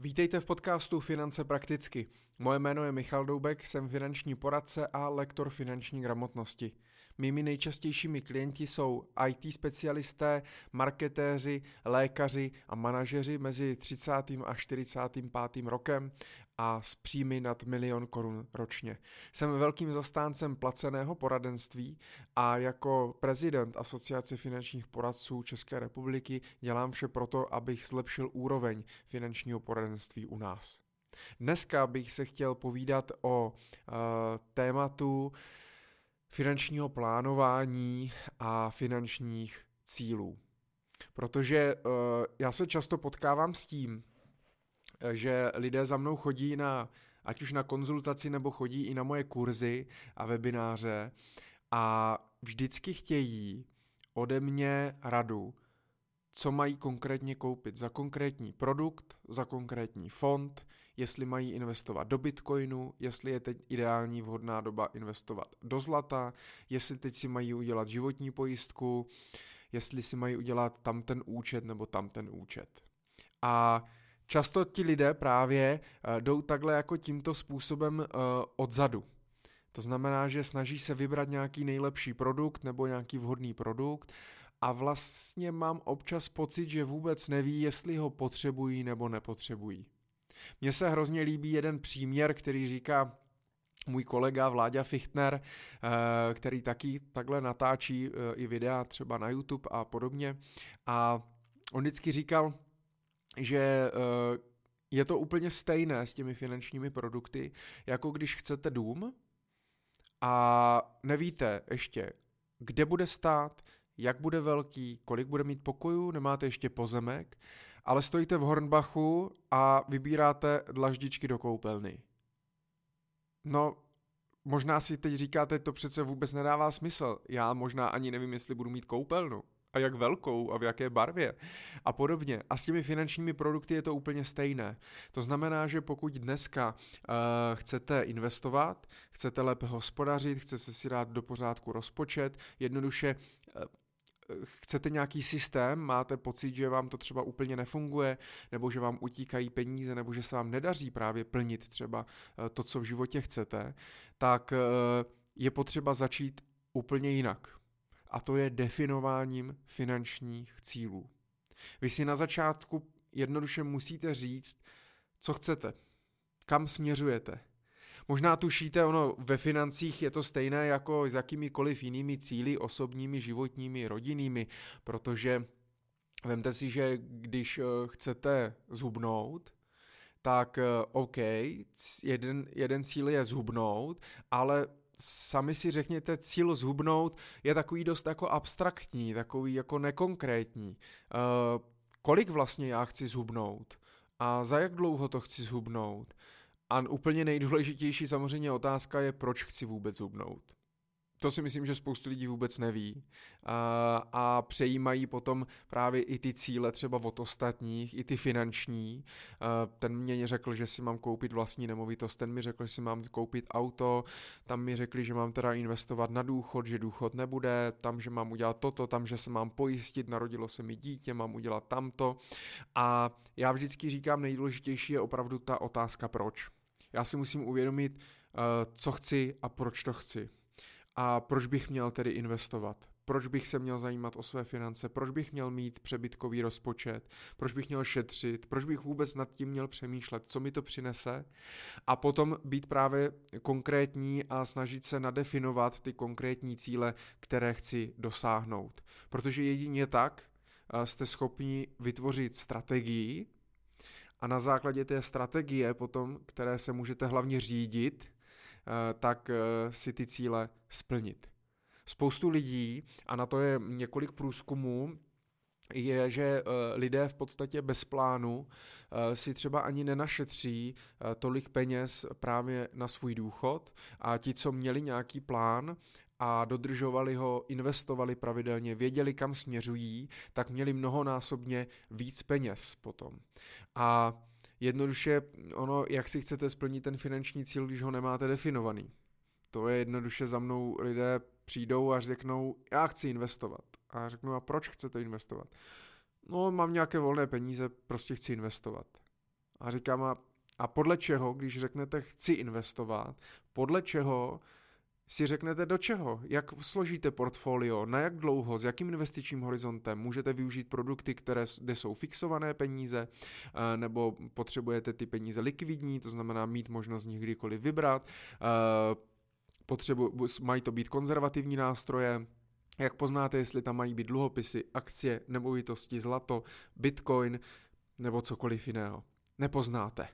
Vítejte v podcastu Finance prakticky. Moje jméno je Michal Doubek, jsem finanční poradce a lektor finanční gramotnosti. Mými nejčastějšími klienti jsou IT specialisté, marketéři, lékaři a manažeři mezi 30. a 45. rokem a s příjmy nad milion korun ročně. Jsem velkým zastáncem placeného poradenství a jako prezident Asociace finančních poradců České republiky dělám vše proto, abych zlepšil úroveň finančního poradenství u nás. Dneska bych se chtěl povídat o uh, tématu finančního plánování a finančních cílů. Protože uh, já se často potkávám s tím, že lidé za mnou chodí na, ať už na konzultaci, nebo chodí i na moje kurzy a webináře a vždycky chtějí ode mě radu, co mají konkrétně koupit za konkrétní produkt, za konkrétní fond, jestli mají investovat do bitcoinu, jestli je teď ideální vhodná doba investovat do zlata, jestli teď si mají udělat životní pojistku, jestli si mají udělat tam ten účet nebo tam ten účet. A často ti lidé právě uh, jdou takhle jako tímto způsobem uh, odzadu. To znamená, že snaží se vybrat nějaký nejlepší produkt nebo nějaký vhodný produkt a vlastně mám občas pocit, že vůbec neví, jestli ho potřebují nebo nepotřebují. Mně se hrozně líbí jeden příměr, který říká můj kolega Vláďa Fichtner, eh, který taky takhle natáčí i videa třeba na YouTube a podobně. A on vždycky říkal, že uh, je to úplně stejné s těmi finančními produkty, jako když chcete dům a nevíte ještě, kde bude stát, jak bude velký, kolik bude mít pokojů, nemáte ještě pozemek, ale stojíte v Hornbachu a vybíráte dlaždičky do koupelny. No, možná si teď říkáte, to přece vůbec nedává smysl. Já možná ani nevím, jestli budu mít koupelnu a jak velkou a v jaké barvě a podobně. A s těmi finančními produkty je to úplně stejné. To znamená, že pokud dneska uh, chcete investovat, chcete lépe hospodařit, chcete si dát do pořádku rozpočet, jednoduše uh, chcete nějaký systém, máte pocit, že vám to třeba úplně nefunguje, nebo že vám utíkají peníze, nebo že se vám nedaří právě plnit třeba to, co v životě chcete, tak je potřeba začít úplně jinak a to je definováním finančních cílů. Vy si na začátku jednoduše musíte říct, co chcete, kam směřujete. Možná tušíte, ono ve financích je to stejné jako s jakýmikoliv jinými cíly, osobními, životními, rodinnými, protože vemte si, že když eh, chcete zhubnout, tak eh, OK, jeden, jeden cíl je zhubnout, ale sami si řekněte, cíl zhubnout je takový dost jako abstraktní, takový jako nekonkrétní. Uh, kolik vlastně já chci zhubnout? A za jak dlouho to chci zhubnout? A úplně nejdůležitější samozřejmě otázka je, proč chci vůbec zhubnout to si myslím, že spoustu lidí vůbec neví a, a přejímají potom právě i ty cíle třeba od ostatních, i ty finanční. Ten mě řekl, že si mám koupit vlastní nemovitost, ten mi řekl, že si mám koupit auto, tam mi řekli, že mám teda investovat na důchod, že důchod nebude, tam, že mám udělat toto, tam, že se mám pojistit, narodilo se mi dítě, mám udělat tamto. A já vždycky říkám, nejdůležitější je opravdu ta otázka proč. Já si musím uvědomit, co chci a proč to chci. A proč bych měl tedy investovat? Proč bych se měl zajímat o své finance? Proč bych měl mít přebytkový rozpočet? Proč bych měl šetřit? Proč bych vůbec nad tím měl přemýšlet? Co mi to přinese? A potom být právě konkrétní a snažit se nadefinovat ty konkrétní cíle, které chci dosáhnout. Protože jedině tak eh, jste schopni vytvořit strategii a na základě té strategie potom, které se můžete hlavně řídit, tak eh, si ty cíle splnit. Spoustu lidí, a na to je několik průzkumů, je, že uh, lidé v podstatě bez plánu si třeba ani nenašetří tolik peněz právě na svůj důchod a ti, co měli nějaký plán a dodržovali ho, investovali pravidelně, věděli, kam směřují, tak měli mnohonásobně víc peněz potom. A jednoduše ono, jak si chcete splnit ten finanční cíl, když ho nemáte definovaný. To je jednoduše za mnou lidé přijdou a řeknou, já chci investovat. A řeknu, a proč chcete investovat? No, mám nějaké volné peníze, prostě chci investovat. A říkám, a, a podle čeho, když řeknete chci investovat, podle čeho si řeknete do čeho, jak složíte portfolio, na jak dlouho, s jakým investičním horizontem, můžete využít produkty, které, kde jsou fixované peníze, eh, nebo potřebujete ty peníze likvidní, to znamená mít možnost z nich kdykoliv vybrat, eh, potřebu, mají to být konzervativní nástroje, jak poznáte, jestli tam mají být dluhopisy, akcie, nemovitosti, zlato, bitcoin nebo cokoliv jiného. Nepoznáte.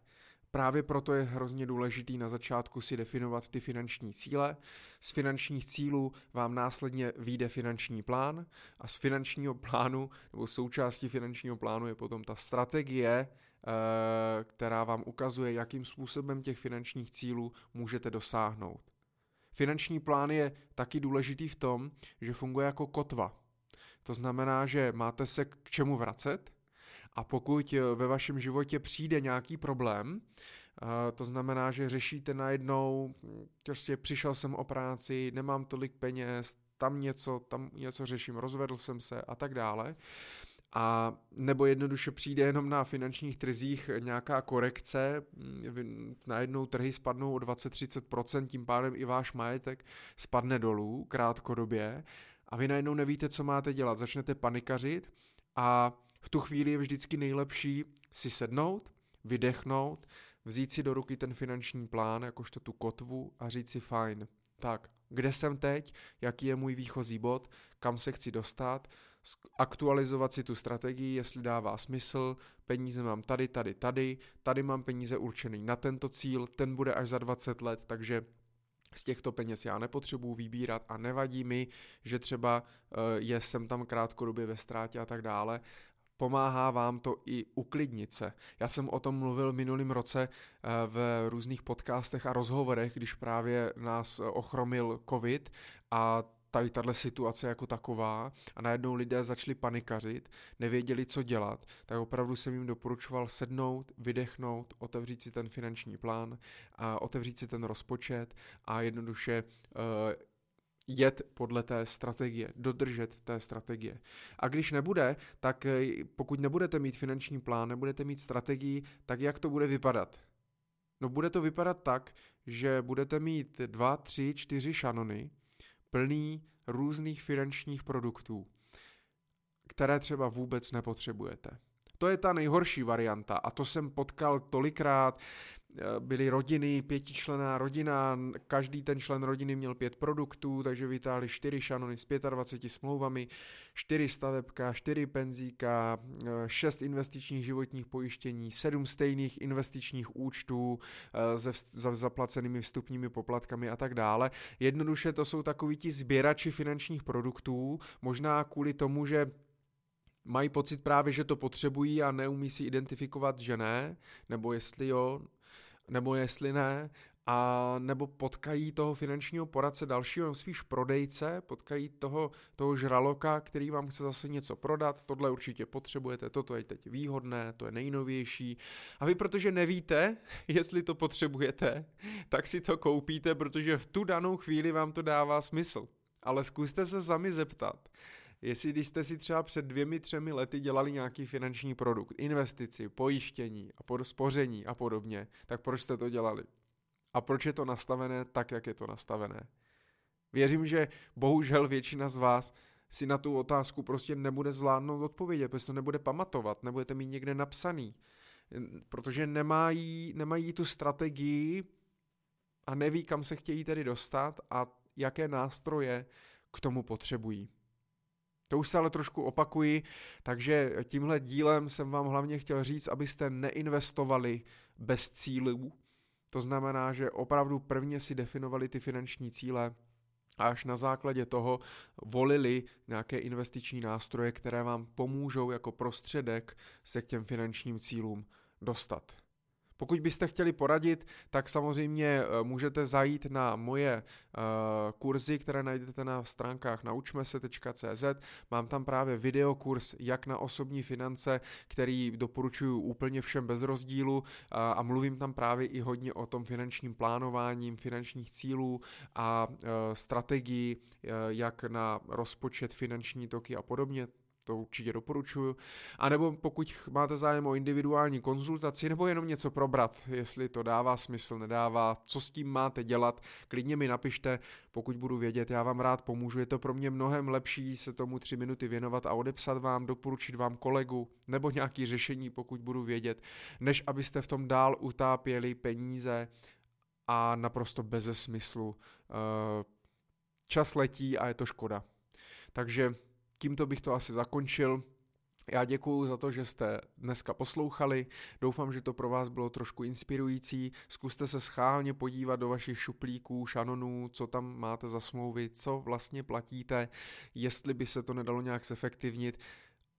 Právě proto je hrozně důležitý na začátku si definovat ty finanční cíle. Z finančních cílů vám následně vyjde finanční plán a z finančního plánu nebo součástí finančního plánu je potom ta strategie, eh, která vám ukazuje, jakým způsobem těch finančních cílů můžete dosáhnout. Finanční plán je taky důležitý v tom, že funguje jako kotva. To znamená, že máte se k čemu vracet, a pokud eh, ve vašem životě přijde nějaký problém, eh, to znamená, že řešíte najednou, prostě přišel jsem o práci, nemám tolik peněz, tam něco, tam něco řeším, rozvedl jsem se a tak dále, a nebo jednoduše přijde jenom na finančních trzích nějaká korekce, mm, najednou trhy spadnou o 20-30%, tím pádem i váš majetek spadne dolů krátkodobě a vy najednou nevíte, co máte dělat, začnete panikařit a v tu chvíli je vždycky nejlepší si sednout, vydechnout, vzít si do ruky ten finanční plán, jakožto tu kotvu a říct si fajn, tak, kde jsem teď, jaký je můj výchozí bod, kam se chci dostat, aktualizovat si tu strategii, jestli dává smysl, peníze mám tady, tady, tady, tady mám peníze určený na tento cíl, ten bude až za 20 let, takže z těchto peněz já nepotřebuji vybírat a nevadí mi, že třeba uh, je jsem tam krátkodobě ve ztrátě a tak dále, pomáhá vám to i uklidnit se. Já jsem o tom mluvil minulým roce eh, v různých podcastech a rozhovorech, když právě nás ochromil covid a tady tahle situace jako taková a najednou lidé začali panikařit, nevěděli, co dělat, tak opravdu jsem jim doporučoval sednout, vydechnout, otevřít si ten finanční plán, a otevřít si ten rozpočet a jednoduše uh, jet podle té strategie, dodržet té strategie. A když nebude, tak eh, pokud nebudete mít finanční plán, nebudete mít strategii, tak jak to bude vypadat? No bude to vypadat tak, že budete mít dva, tři, čtyři šanony plný různých finančních produktů, které třeba vůbec nepotřebujete. To je ta nejhorší varianta a to jsem potkal tolikrát. Eh, byly rodiny, pětičlená rodina, každý ten člen rodiny měl pět produktů, takže vytáhli čtyři šanony s 25 smlouvami, čtyři stavebka, čtyři penzíka, eh, šest investičních životních pojištění, sedm stejných investičních účtů eh, se zaplacenými vstupními poplatkami a tak dále. Jednoduše to jsou takoví ti sběrači finančních produktů, možná kvůli tomu, že mají pocit právě, že to potřebují a neumí si identifikovat, že ne, nebo jestli jo, nebo jestli ne, a nebo potkají toho finančního poradce dalšího, spíš prodejce, potkají toho, toho žraloka, který vám chce zase něco prodat, tohle určitě potřebujete, toto je teď výhodné, to je nejnovější. A vy, protože nevíte, jestli to potřebujete, tak si to koupíte, protože v tu danou chvíli vám to dává smysl. Ale zkuste se sami zeptat, jestli když jste si třeba před dvěmi, třemi lety dělali nějaký finanční produkt, investici, pojištění a pod, spoření a podobně, tak proč jste to dělali? A proč je to nastavené tak, jak je to nastavené? Věřím, že bohužel většina z vás si na tu otázku prostě nebude zvládnout odpovědět, protože to nebude pamatovat, nebudete mít někde napsaný, protože nemají, nemají tu strategii a neví, kam se chtějí tedy dostat a jaké nástroje k tomu potřebují. To už se ale trošku opakuji, takže tímhle dílem jsem vám hlavně chtěl říct, abyste neinvestovali bez cílů. To znamená, že opravdu prvně si definovali ty finanční cíle, a až na základě toho volili nějaké investiční nástroje, které vám pomůžou jako prostředek se k těm finančním cílům dostat. Pokud byste chtěli poradit, tak samozřejmě eh, můžete zajít na moje eh, kurzy, které najdete na stránkách naučmese.cz. Mám tam právě videokurs jak na osobní finance, který doporučuji úplně všem bez rozdílu a mluvím tam právě i hodně o tom finančním plánováním, finančních cílů a eh, strategii, jak na rozpočet, finanční toky a podobně to určitě doporučuju. A nebo pokud máte zájem o individuální konzultaci nebo jenom něco probrat, jestli to dává smysl, nedává, co s tím máte dělat, klidně mi napište, pokud budu vědět, já vám rád pomůžu. Je to pro mě mnohem lepší se tomu tři minuty věnovat a odepsat vám, doporučit vám kolegu nebo nějaký řešení, pokud budu vědět, než abyste v tom dál utápěli peníze a naprosto beze smyslu. Eh, čas letí a je to škoda. Takže tímto bych to asi zakončil. Já děkuji za to, že jste dneska poslouchali. Doufám, že to pro vás bylo trošku inspirující. Zkuste se schálně podívat do vašich šuplíků, šanonů, co tam máte za smlouvy, co vlastně platíte, jestli by se to nedalo nějak zefektivnit.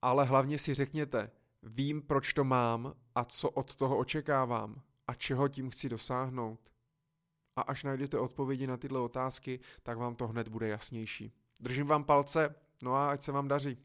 Ale hlavně si řekněte, vím, proč to mám a co od toho očekávám a čeho tím chci dosáhnout. A až najdete odpovědi na tyhle otázky, tak vám to hned bude jasnější. Držím vám palce, no a ať se vám daří.